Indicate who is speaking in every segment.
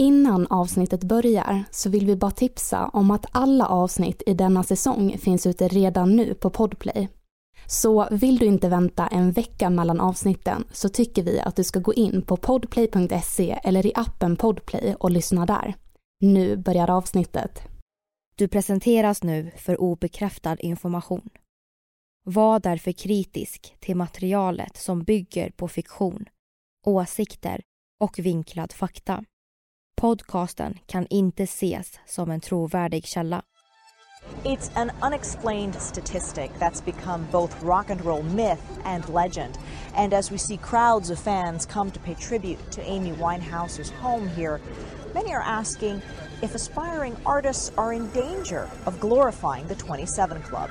Speaker 1: Innan avsnittet börjar så vill vi bara tipsa om att alla avsnitt i denna säsong finns ute redan nu på Podplay. Så vill du inte vänta en vecka mellan avsnitten så tycker vi att du ska gå in på podplay.se eller i appen Podplay och lyssna där. Nu börjar avsnittet.
Speaker 2: Du presenteras nu för obekräftad information. Var därför kritisk till materialet som bygger på fiktion, åsikter och vinklad fakta. Podcasten kan inte ses som en trovärdig källa.
Speaker 3: It's an unexplained statistic that's become both rock and roll myth and legend. And as we see crowds of fans come to pay tribute to Amy Winehouse's home here, many are asking if aspiring artists are in danger of glorifying the 27 Club.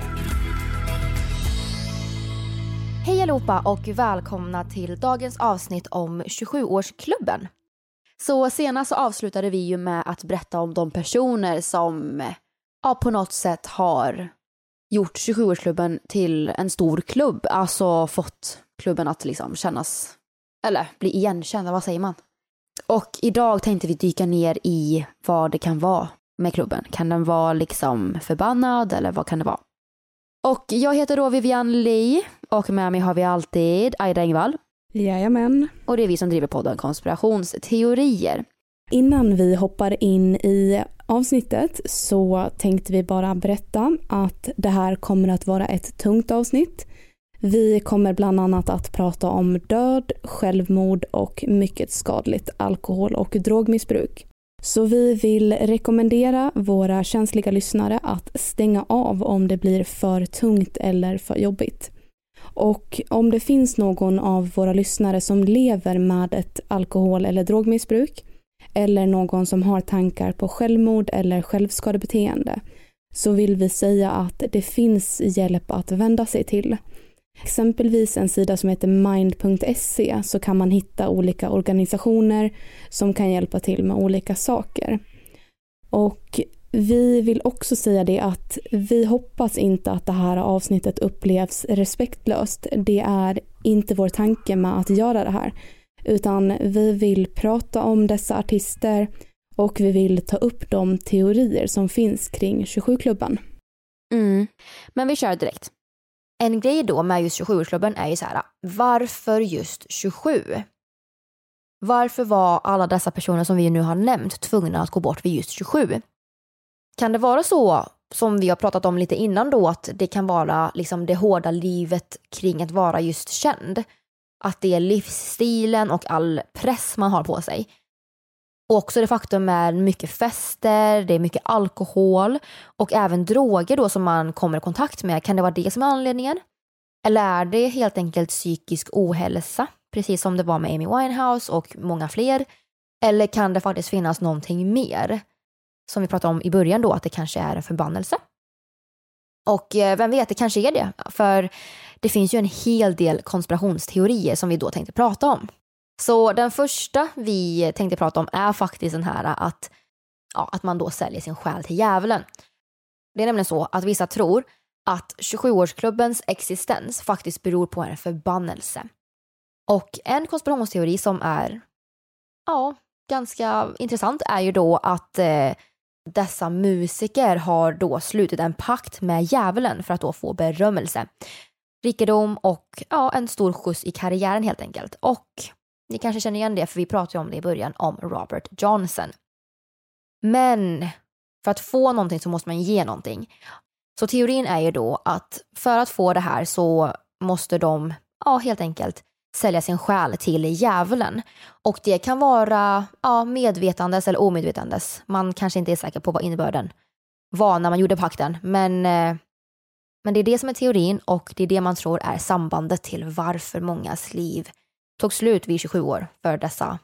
Speaker 4: Hej allihopa och välkomna till dagens avsnitt om 27-årsklubben. Så senast så avslutade vi ju med att berätta om de personer som ja, på något sätt har gjort 27-årsklubben till en stor klubb, alltså fått klubben att liksom kännas, eller bli igenkända, vad säger man? Och idag tänkte vi dyka ner i vad det kan vara med klubben. Kan den vara liksom förbannad eller vad kan det vara? Och jag heter då Vivian Lee och med mig har vi alltid Aida Engvall.
Speaker 1: Jajamän.
Speaker 4: Och det är vi som driver podden Konspirationsteorier.
Speaker 1: Innan vi hoppar in i avsnittet så tänkte vi bara berätta att det här kommer att vara ett tungt avsnitt. Vi kommer bland annat att prata om död, självmord och mycket skadligt alkohol och drogmissbruk. Så vi vill rekommendera våra känsliga lyssnare att stänga av om det blir för tungt eller för jobbigt. Och om det finns någon av våra lyssnare som lever med ett alkohol eller drogmissbruk eller någon som har tankar på självmord eller självskadebeteende så vill vi säga att det finns hjälp att vända sig till. Exempelvis en sida som heter mind.se så kan man hitta olika organisationer som kan hjälpa till med olika saker. Och vi vill också säga det att vi hoppas inte att det här avsnittet upplevs respektlöst. Det är inte vår tanke med att göra det här. Utan vi vill prata om dessa artister och vi vill ta upp de teorier som finns kring 27-klubben.
Speaker 4: Mm. Men vi kör direkt. En grej då med just 27-årsklubben är ju så här, varför just 27? Varför var alla dessa personer som vi nu har nämnt tvungna att gå bort vid just 27? Kan det vara så som vi har pratat om lite innan då att det kan vara liksom det hårda livet kring att vara just känd? Att det är livsstilen och all press man har på sig. Och också det faktum med mycket fester, det är mycket alkohol och även droger då som man kommer i kontakt med. Kan det vara det som är anledningen? Eller är det helt enkelt psykisk ohälsa, precis som det var med Amy Winehouse och många fler? Eller kan det faktiskt finnas någonting mer? Som vi pratade om i början då, att det kanske är en förbannelse. Och eh, vem vet, det kanske är det. För det finns ju en hel del konspirationsteorier som vi då tänkte prata om. Så den första vi tänkte prata om är faktiskt den här att, ja, att man då säljer sin själ till djävulen. Det är nämligen så att vissa tror att 27-årsklubbens existens faktiskt beror på en förbannelse. Och en konspirationsteori som är ja, ganska intressant är ju då att eh, dessa musiker har då slutit en pakt med djävulen för att då få berömmelse, rikedom och ja, en stor skjuts i karriären helt enkelt. Och ni kanske känner igen det för vi pratade om det i början om Robert Johnson. Men för att få någonting så måste man ge någonting. Så teorin är ju då att för att få det här så måste de, ja helt enkelt, sälja sin själ till djävulen. Och det kan vara ja, medvetandes eller omedvetandes. Man kanske inte är säker på vad innebörden var när man gjorde pakten. Men, eh, men det är det som är teorin och det är det man tror är sambandet till varför mångas liv tog slut vid 27 år för dessa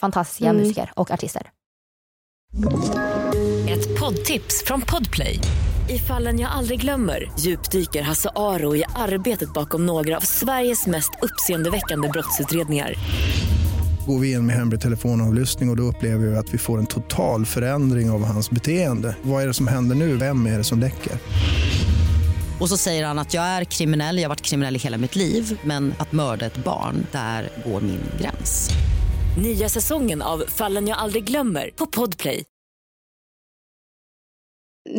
Speaker 4: fantastiska mm. musiker och artister.
Speaker 5: Ett poddtips från Podplay. I fallen jag aldrig glömmer djupdyker Hasse Aro i arbetet bakom några av Sveriges mest uppseendeväckande brottsutredningar.
Speaker 6: Går vi in med hemlig telefonavlyssning och, och då upplever vi att vi får en total förändring av hans beteende. Vad är det som händer nu? Vem är det som läcker?
Speaker 7: Och så säger han att jag är kriminell, jag har varit kriminell i hela mitt liv men att mörda ett barn, där går min gräns.
Speaker 5: Nya säsongen av Fallen jag aldrig glömmer på Podplay.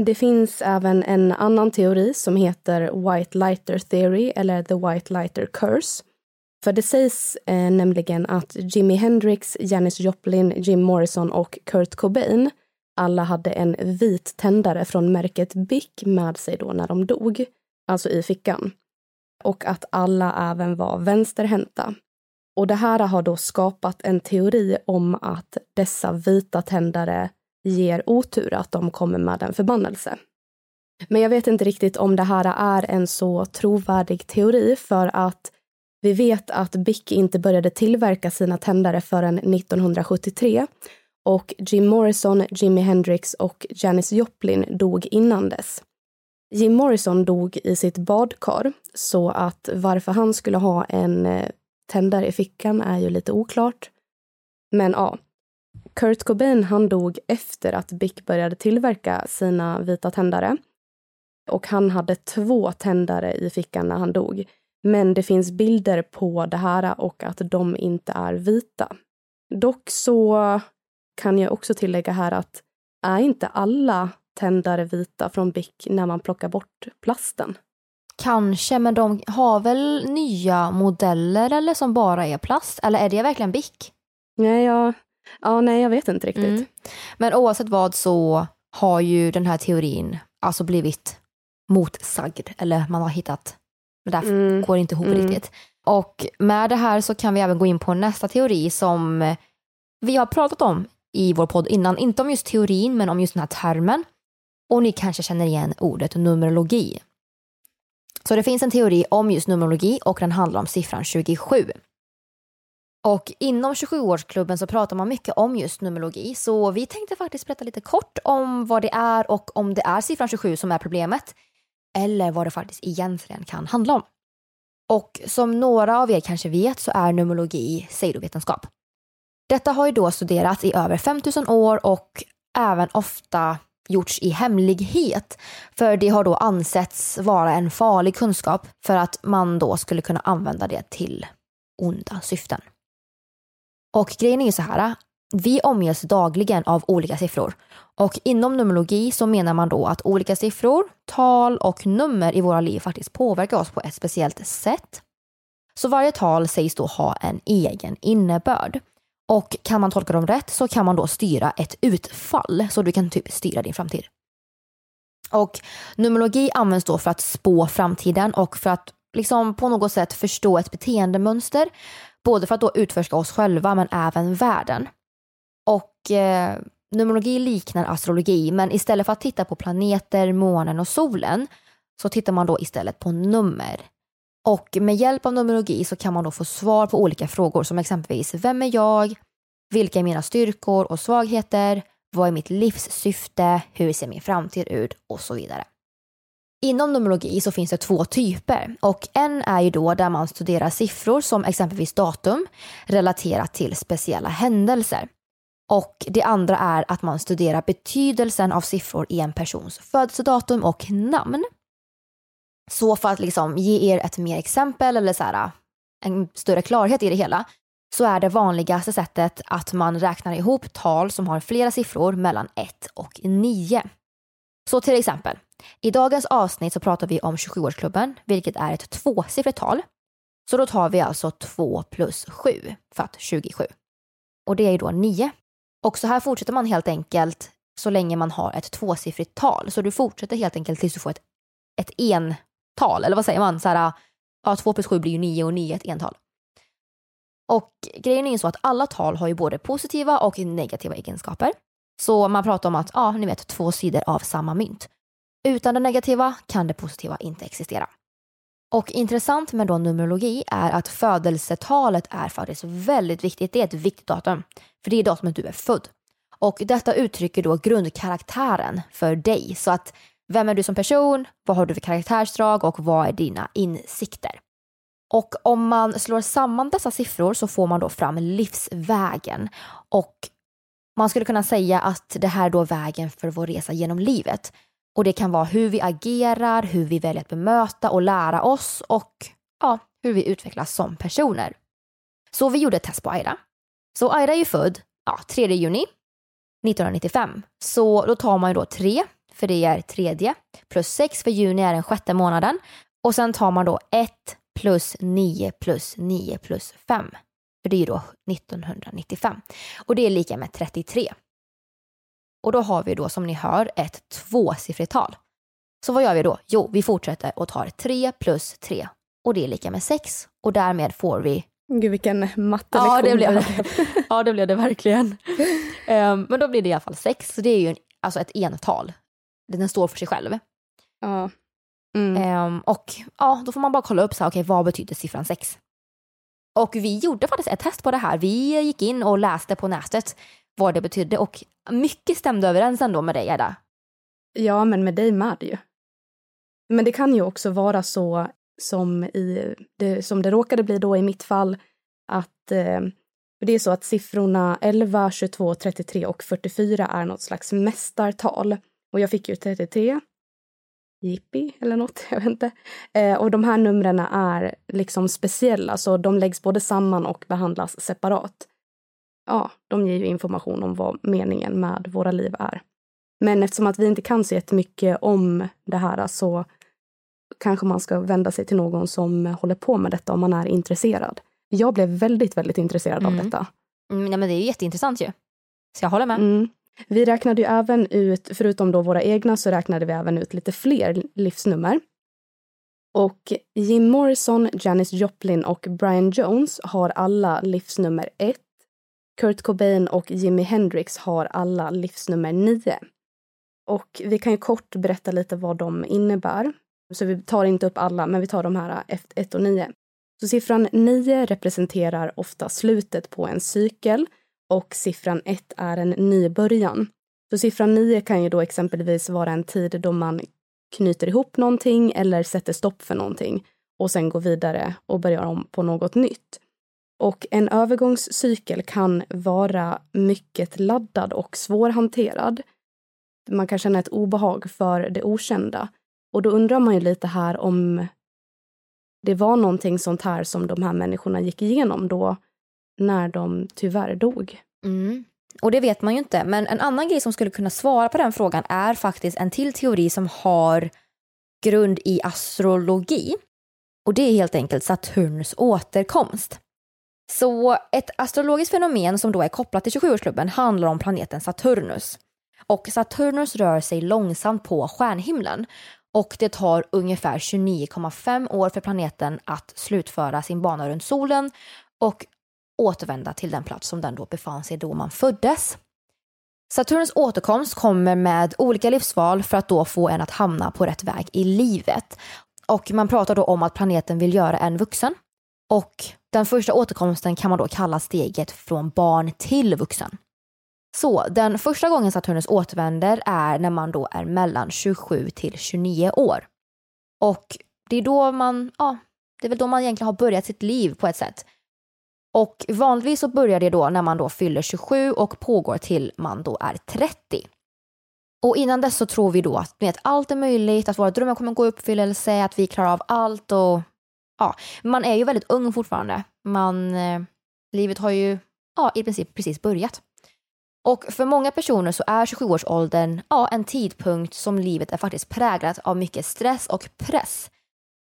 Speaker 1: Det finns även en annan teori som heter White Lighter Theory eller The White Lighter Curse. För det sägs eh, nämligen att Jimi Hendrix, Janis Joplin, Jim Morrison och Kurt Cobain alla hade en vit tändare från märket Bic med sig då när de dog, alltså i fickan. Och att alla även var vänsterhänta. Och det här har då skapat en teori om att dessa vita tändare ger otur, att de kommer med en förbannelse. Men jag vet inte riktigt om det här är en så trovärdig teori för att vi vet att Bic inte började tillverka sina tändare förrän 1973 och Jim Morrison, Jimi Hendrix och Janis Joplin dog innan dess. Jim Morrison dog i sitt badkar, så att varför han skulle ha en eh, tändare i fickan är ju lite oklart. Men ja, Kurt Cobain han dog efter att Bic började tillverka sina vita tändare. Och han hade två tändare i fickan när han dog. Men det finns bilder på det här och att de inte är vita. Dock så kan jag också tillägga här att är inte alla tändare vita från Bic när man plockar bort plasten?
Speaker 4: Kanske, men de har väl nya modeller eller som bara är plast? Eller är det verkligen Bic?
Speaker 1: Nej, jag, ja, nej, jag vet inte riktigt. Mm.
Speaker 4: Men oavsett vad så har ju den här teorin alltså blivit motsagd eller man har hittat, det där mm. går inte ihop mm. riktigt. Och med det här så kan vi även gå in på nästa teori som vi har pratat om i vår podd innan, inte om just teorin men om just den här termen. Och ni kanske känner igen ordet numerologi. Så det finns en teori om just numerologi och den handlar om siffran 27. Och inom 27-årsklubben så pratar man mycket om just numerologi så vi tänkte faktiskt berätta lite kort om vad det är och om det är siffran 27 som är problemet eller vad det faktiskt egentligen kan handla om. Och som några av er kanske vet så är numerologi pseudovetenskap. Detta har ju då studerats i över 5000 år och även ofta gjorts i hemlighet. För det har då ansetts vara en farlig kunskap för att man då skulle kunna använda det till onda syften. Och grejen är ju så här, vi omges dagligen av olika siffror. Och inom numerologi så menar man då att olika siffror, tal och nummer i våra liv faktiskt påverkar oss på ett speciellt sätt. Så varje tal sägs då ha en egen innebörd. Och kan man tolka dem rätt så kan man då styra ett utfall, så du kan typ styra din framtid. Och numerologi används då för att spå framtiden och för att liksom på något sätt förstå ett beteendemönster. Både för att då utforska oss själva men även världen. Och eh, numerologi liknar astrologi men istället för att titta på planeter, månen och solen så tittar man då istället på nummer. Och med hjälp av numerologi så kan man då få svar på olika frågor som exempelvis vem är jag? Vilka är mina styrkor och svagheter? Vad är mitt livssyfte? Hur ser min framtid ut? Och så vidare. Inom numerologi så finns det två typer och en är ju då där man studerar siffror som exempelvis datum relaterat till speciella händelser. Och det andra är att man studerar betydelsen av siffror i en persons födelsedatum och namn. Så för att liksom ge er ett mer exempel eller så här, en större klarhet i det hela så är det vanligaste sättet att man räknar ihop tal som har flera siffror mellan 1 och 9. Så till exempel, i dagens avsnitt så pratar vi om 27-årsklubben, vilket är ett tvåsiffrigt tal. Så då tar vi alltså 2 plus 7 för att 27. Och det är ju då 9. Och så här fortsätter man helt enkelt så länge man har ett tvåsiffrigt tal. Så du fortsätter helt enkelt tills du får ett, ett ental, eller vad säger man? Så här, ja, 2 plus 7 blir ju 9 och 9 är ett ental. Och grejen är ju så att alla tal har ju både positiva och negativa egenskaper. Så man pratar om att, ja, ni vet, två sidor av samma mynt. Utan det negativa kan det positiva inte existera. Och intressant med då numerologi är att födelsetalet är faktiskt väldigt viktigt. Det är ett viktigt datum, för det är datumet du är född. Och detta uttrycker då grundkaraktären för dig. Så att vem är du som person? Vad har du för karaktärsdrag och vad är dina insikter? Och om man slår samman dessa siffror så får man då fram livsvägen. Och man skulle kunna säga att det här är då vägen för vår resa genom livet. Och det kan vara hur vi agerar, hur vi väljer att bemöta och lära oss och ja, hur vi utvecklas som personer. Så vi gjorde ett test på Aira. Så Aira är ju född ja, 3 juni 1995. Så då tar man ju då 3, för det är tredje, plus 6 för juni är den sjätte månaden. Och sen tar man då 1 plus 9 plus 9 plus 5. För det är ju då 1995. Och det är lika med 33. Och då har vi då som ni hör ett tvåsiffrigt tal. Så vad gör vi då? Jo, vi fortsätter och tar 3 plus 3 och det är lika med 6 och därmed får vi
Speaker 1: Gud vilken mattelektion.
Speaker 4: Ja, det blev det. ja, det blev det verkligen. um, men då blir det i alla fall 6, så det är ju en, alltså ett ental. Den står för sig själv.
Speaker 1: Ja.
Speaker 4: Mm. Um, och ja, då får man bara kolla upp så här, okay, vad betyder siffran 6? Och vi gjorde faktiskt ett test på det här. Vi gick in och läste på nätet vad det betydde och mycket stämde överens ändå med dig, Edda.
Speaker 1: Ja, men med dig med ju. Men det kan ju också vara så som, i det, som det råkade bli då i mitt fall, att eh, det är så att siffrorna 11, 22, 33 och 44 är något slags mästartal. Och jag fick ju 33. Jippi eller något, jag vet inte. Eh, och de här numren är liksom speciella, så de läggs både samman och behandlas separat ja, de ger ju information om vad meningen med våra liv är. Men eftersom att vi inte kan så jättemycket om det här så kanske man ska vända sig till någon som håller på med detta om man är intresserad. Jag blev väldigt, väldigt intresserad
Speaker 4: mm.
Speaker 1: av detta.
Speaker 4: Mm, ja, men det är jätteintressant ju. Så jag håller med.
Speaker 1: Mm. Vi räknade ju även ut, förutom då våra egna, så räknade vi även ut lite fler livsnummer. Och Jim Morrison, Janis Joplin och Brian Jones har alla livsnummer 1, Kurt Cobain och Jimi Hendrix har alla livsnummer 9. Och vi kan ju kort berätta lite vad de innebär. Så vi tar inte upp alla, men vi tar de här eh, 1 och 9. Så siffran 9 representerar ofta slutet på en cykel och siffran 1 är en ny början. Så siffran 9 kan ju då exempelvis vara en tid då man knyter ihop någonting eller sätter stopp för någonting och sen går vidare och börjar om på något nytt. Och en övergångscykel kan vara mycket laddad och svårhanterad. Man kan känna ett obehag för det okända. Och då undrar man ju lite här om det var någonting sånt här som de här människorna gick igenom då när de tyvärr dog.
Speaker 4: Mm. Och det vet man ju inte. Men en annan grej som skulle kunna svara på den frågan är faktiskt en till teori som har grund i astrologi. Och det är helt enkelt Saturns återkomst. Så ett astrologiskt fenomen som då är kopplat till 27-årsklubben handlar om planeten Saturnus. Och Saturnus rör sig långsamt på stjärnhimlen och det tar ungefär 29,5 år för planeten att slutföra sin bana runt solen och återvända till den plats som den då befann sig då man föddes. Saturnus återkomst kommer med olika livsval för att då få en att hamna på rätt väg i livet. Och man pratar då om att planeten vill göra en vuxen och den första återkomsten kan man då kalla steget från barn till vuxen. Så den första gången Saturnus återvänder är när man då är mellan 27 till 29 år. Och det är då man, ja, det är väl då man egentligen har börjat sitt liv på ett sätt. Och vanligtvis så börjar det då när man då fyller 27 och pågår till man då är 30. Och innan dess så tror vi då att vet, allt är möjligt, att våra drömmar kommer gå i uppfyllelse, att vi klarar av allt och ja, man är ju väldigt ung fortfarande. Man, eh, livet har ju ja, i princip precis börjat. Och för många personer så är 27-årsåldern ja, en tidpunkt som livet är faktiskt präglat av mycket stress och press.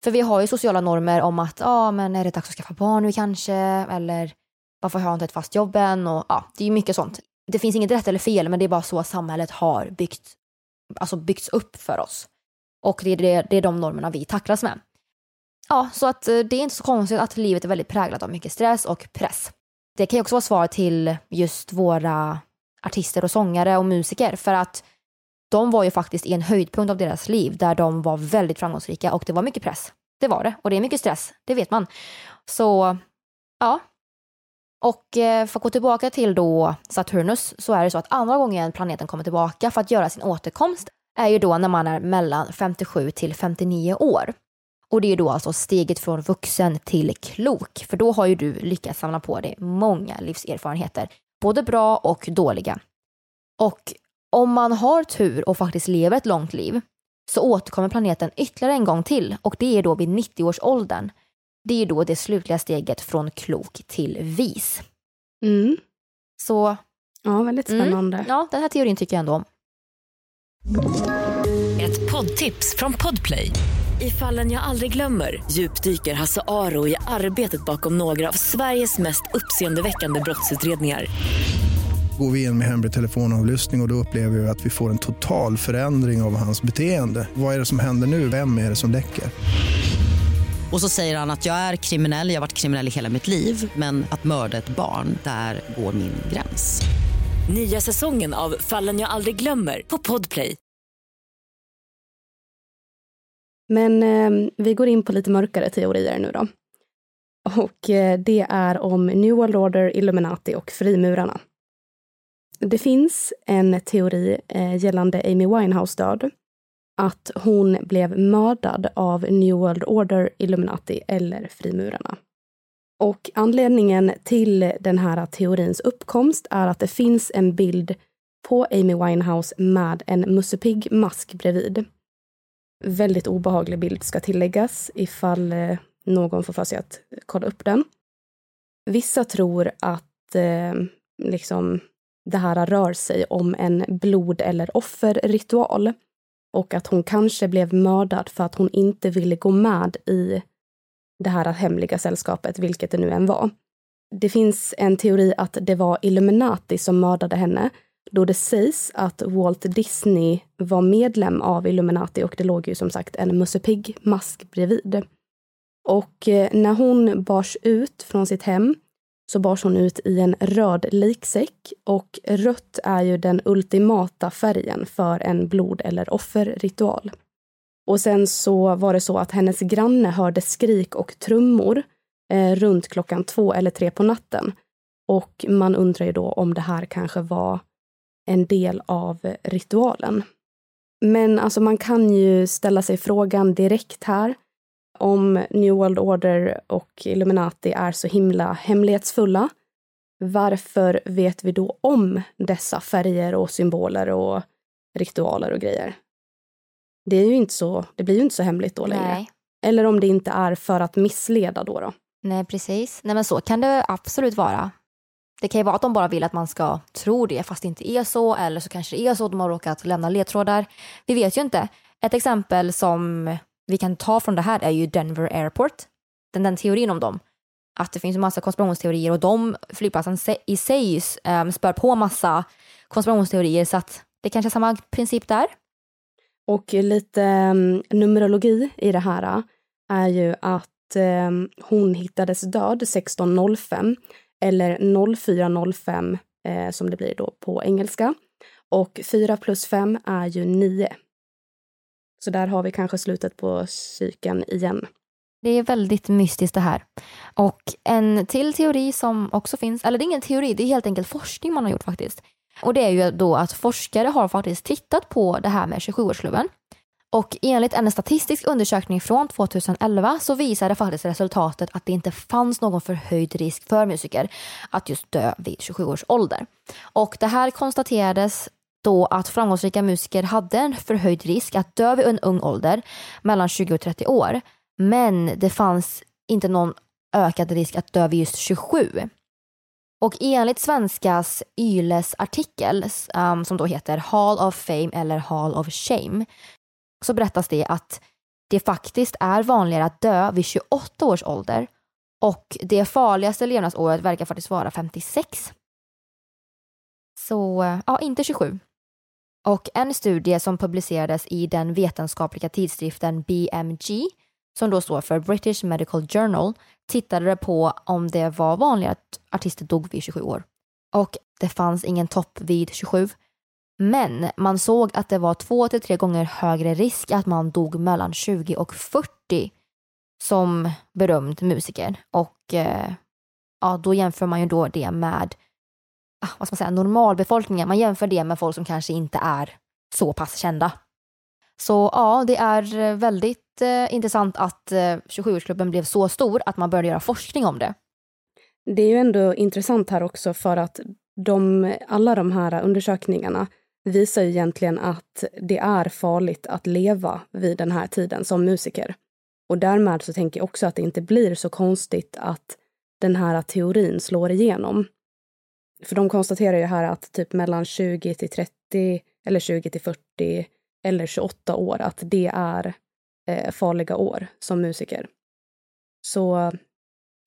Speaker 4: För vi har ju sociala normer om att, ja ah, men är det dags att skaffa barn nu kanske? Eller varför har jag inte ett fast jobb än? Och ja, det är ju mycket sånt. Det finns inget rätt eller fel, men det är bara så samhället har byggt, alltså byggts upp för oss. Och det är, det, det är de normerna vi tacklas med. Ja, så att eh, det är inte så konstigt att livet är väldigt präglat av mycket stress och press. Det kan ju också vara svar till just våra artister och sångare och musiker för att de var ju faktiskt i en höjdpunkt av deras liv där de var väldigt framgångsrika och det var mycket press. Det var det och det är mycket stress, det vet man. Så ja. Och eh, för att gå tillbaka till då Saturnus så är det så att andra gången planeten kommer tillbaka för att göra sin återkomst är ju då när man är mellan 57 till 59 år. Och det är då alltså steget från vuxen till klok, för då har ju du lyckats samla på dig många livserfarenheter, både bra och dåliga. Och om man har tur och faktiskt lever ett långt liv så återkommer planeten ytterligare en gång till och det är då vid 90-årsåldern. Det är då det slutliga steget från klok till vis.
Speaker 1: Mm.
Speaker 4: Så...
Speaker 1: Ja, väldigt spännande.
Speaker 4: Mm, ja, den här teorin tycker jag ändå om.
Speaker 5: Ett poddtips från Podplay. I fallen jag aldrig glömmer djupdyker Hasse Aro i arbetet bakom några av Sveriges mest uppseendeväckande brottsutredningar
Speaker 6: går vi in med hemlig telefonavlyssning och, och då upplever vi att vi får en total förändring av hans beteende. Vad är det som händer nu? Vem är det som läcker?
Speaker 7: Och så säger han att jag är kriminell, jag har varit kriminell i hela mitt liv men att mörda ett barn, där går min gräns.
Speaker 5: Nya säsongen av Fallen jag aldrig glömmer på Podplay.
Speaker 1: Men eh, vi går in på lite mörkare teorier nu då. Och eh, det är om New World Order, Illuminati och frimurarna. Det finns en teori eh, gällande Amy Winehouse död. Att hon blev mördad av New World Order, Illuminati eller frimurarna. Och anledningen till den här teorins uppkomst är att det finns en bild på Amy Winehouse med en Musse Pigg-mask bredvid. Väldigt obehaglig bild ska tilläggas ifall eh, någon får för sig att kolla upp den. Vissa tror att eh, liksom det här rör sig om en blod eller offerritual och att hon kanske blev mördad för att hon inte ville gå med i det här hemliga sällskapet, vilket det nu än var. Det finns en teori att det var Illuminati som mördade henne då det sägs att Walt Disney var medlem av Illuminati och det låg ju som sagt en Musse Pigg-mask bredvid. Och eh, när hon bars ut från sitt hem så bars hon ut i en röd liksäck och rött är ju den ultimata färgen för en blod eller offerritual. Och sen så var det så att hennes granne hörde skrik och trummor eh, runt klockan två eller tre på natten. Och man undrar ju då om det här kanske var en del av ritualen. Men alltså man kan ju ställa sig frågan direkt här om New World Order och Illuminati är så himla hemlighetsfulla, varför vet vi då om dessa färger och symboler och ritualer och grejer? Det, är ju inte så, det blir ju inte så hemligt då längre. Nej. Eller om det inte är för att missleda då. då.
Speaker 4: Nej, precis. Nej, men så kan det absolut vara. Det kan ju vara att de bara vill att man ska tro det fast det inte är så eller så kanske det är så att de har råkat lämna ledtrådar. Vi vet ju inte. Ett exempel som vi kan ta från det här är ju Denver Airport. Den, den teorin om dem. Att det finns en massa konspirationsteorier och de flygplatsen i sig ehm, um, spör på massa konspirationsteorier så att det kanske är samma princip där.
Speaker 1: Och lite um, numerologi i det här äh, är ju att um, hon hittades död 1605 eller 0405 eh, som det blir då på engelska. Och 4 plus 5 är ju 9. Så där har vi kanske slutet på cykeln igen.
Speaker 4: Det är väldigt mystiskt det här. Och en till teori som också finns, eller det är ingen teori, det är helt enkelt forskning man har gjort faktiskt. Och det är ju då att forskare har faktiskt tittat på det här med 27-årsklubben. Och enligt en statistisk undersökning från 2011 så visade faktiskt resultatet att det inte fanns någon förhöjd risk för musiker att just dö vid 27 års ålder. Och det här konstaterades då att framgångsrika musiker hade en förhöjd risk att dö vid en ung ålder, mellan 20 och 30 år. Men det fanns inte någon ökad risk att dö vid just 27. Och enligt Svenskas Yles artikel, um, ehm, som då heter Hall of Fame eller Hall of Shame, så berättas det att det faktiskt är vanligare att dö vid 28 års ålder och det farligaste levnadsåret verkar faktiskt vara 56. Så ja, inte 27. Och en studie som publicerades i den vetenskapliga tidskriften BMG, som då står för British Medical Journal, tittade på om det var vanligare att artister dog vid 27 år. Och det fanns ingen topp vid 27. Men man såg att det var två till tre gånger högre risk att man dog mellan 20 och 40 som berömd musiker. Och eh, ja, då jämför man ju då det med Ah, vad ska man säga, normalbefolkningen. Man jämför det med folk som kanske inte är så pass kända. Så ja, det är eh, väldigt eh, intressant att eh, 27-årsklubben blev så stor att man började göra forskning om det.
Speaker 1: Det är ju ändå intressant här också för att de, alla de här undersökningarna visar ju egentligen att det är farligt att leva vid den här tiden som musiker. Och därmed så tänker jag också att det inte blir så konstigt att den här teorin slår igenom. För de konstaterar ju här att typ mellan 20 till 30 eller 20 till 40 eller 28 år, att det är eh, farliga år som musiker. Så,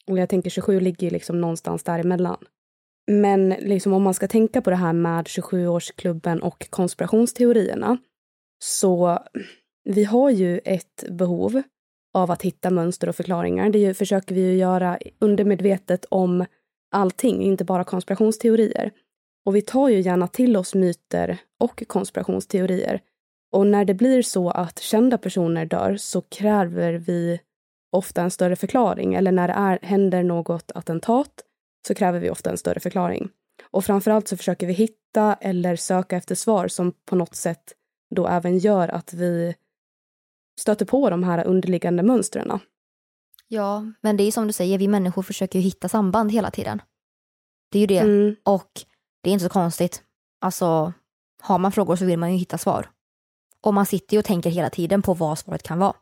Speaker 1: och jag tänker 27 ligger ju liksom någonstans däremellan. Men liksom om man ska tänka på det här med 27-årsklubben och konspirationsteorierna, så vi har ju ett behov av att hitta mönster och förklaringar. Det försöker vi ju göra undermedvetet om allting, inte bara konspirationsteorier. Och vi tar ju gärna till oss myter och konspirationsteorier. Och när det blir så att kända personer dör så kräver vi ofta en större förklaring. Eller när det är, händer något attentat så kräver vi ofta en större förklaring. Och framförallt så försöker vi hitta eller söka efter svar som på något sätt då även gör att vi stöter på de här underliggande mönstren.
Speaker 4: Ja, men det är som du säger, vi människor försöker ju hitta samband hela tiden. Det är ju det. Mm. Och det är inte så konstigt. Alltså, har man frågor så vill man ju hitta svar. Och man sitter ju och tänker hela tiden på vad svaret kan vara.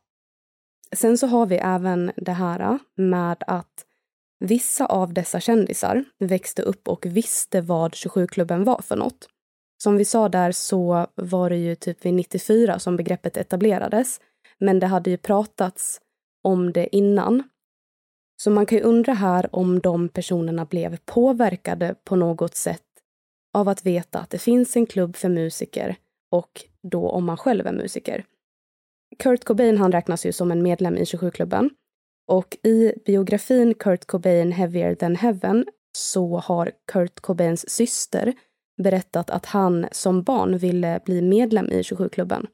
Speaker 1: Sen så har vi även det här med att vissa av dessa kändisar växte upp och visste vad 27-klubben var för något. Som vi sa där så var det ju typ vid 94 som begreppet etablerades. Men det hade ju pratats om det innan. Så man kan ju undra här om de personerna blev påverkade på något sätt av att veta att det finns en klubb för musiker och då om man själv är musiker. Kurt Cobain han räknas ju som en medlem i 27-klubben och i biografin Kurt Cobain Heavier than Heaven så har Kurt Cobains syster berättat att han som barn ville bli medlem i 27-klubben.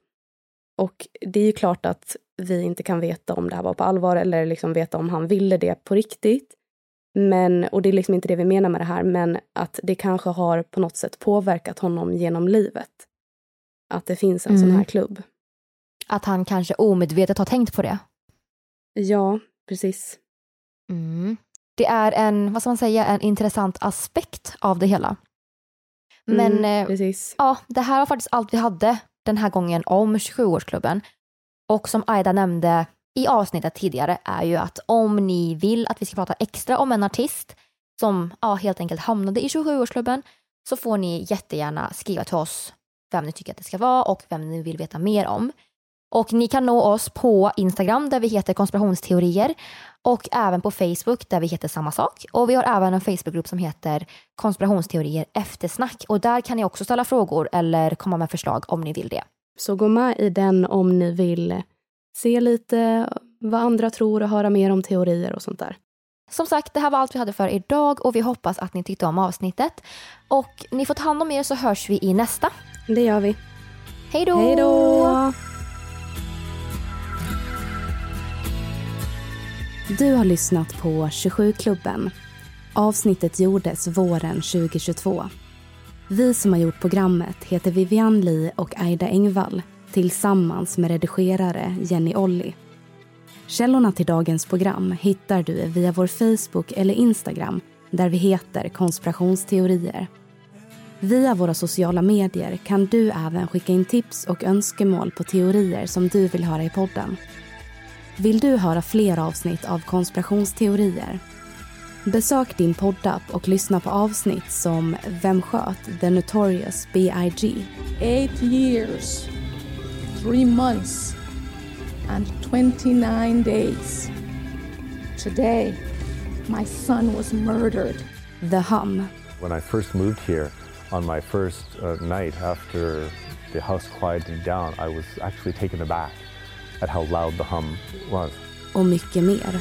Speaker 1: Och det är ju klart att vi inte kan veta om det här var på allvar eller liksom veta om han ville det på riktigt. Men, och det är liksom inte det vi menar med det här, men att det kanske har på något sätt påverkat honom genom livet. Att det finns en mm. sån här klubb.
Speaker 4: Att han kanske omedvetet har tänkt på det?
Speaker 1: Ja, precis.
Speaker 4: Mm. Det är en, vad ska man säga, en intressant aspekt av det hela. Men mm, eh, ja, det här var faktiskt allt vi hade den här gången om 27-årsklubben. Och som Aida nämnde i avsnittet tidigare är ju att om ni vill att vi ska prata extra om en artist som ja, helt enkelt hamnade i 27-årsklubben så får ni jättegärna skriva till oss vem ni tycker att det ska vara och vem ni vill veta mer om. Och ni kan nå oss på Instagram där vi heter konspirationsteorier och även på Facebook där vi heter samma sak. Och vi har även en Facebookgrupp som heter konspirationsteorier eftersnack och där kan ni också ställa frågor eller komma med förslag om ni vill det.
Speaker 1: Så gå med i den om ni vill se lite vad andra tror och höra mer om teorier och sånt där.
Speaker 4: Som sagt, det här var allt vi hade för idag och vi hoppas att ni tyckte om avsnittet. Och ni får ta hand om er så hörs vi i nästa.
Speaker 1: Det gör vi.
Speaker 4: Hej då!
Speaker 1: Hej då! Du har lyssnat på 27-klubben. Avsnittet gjordes våren 2022. Vi som har gjort programmet heter Vivian Lee och Aida Engvall tillsammans med redigerare Jenny Olli. Källorna till dagens program hittar du via vår Facebook eller Instagram där vi heter konspirationsteorier. Via våra sociala medier kan du även skicka in tips och önskemål på teorier som du vill höra i podden. Vill du höra fler avsnitt av konspirationsteorier? Besök din poddapp och lyssna på avsnitt som Vem sköt The Notorious B.I.G.
Speaker 8: Eight years, three months and 29 days. Today, my son was murdered.
Speaker 2: The Hum.
Speaker 9: When I first moved here, on my first uh, night after the house quieted down, I was actually taken aback at how loud the hum was.
Speaker 2: och mycket mer.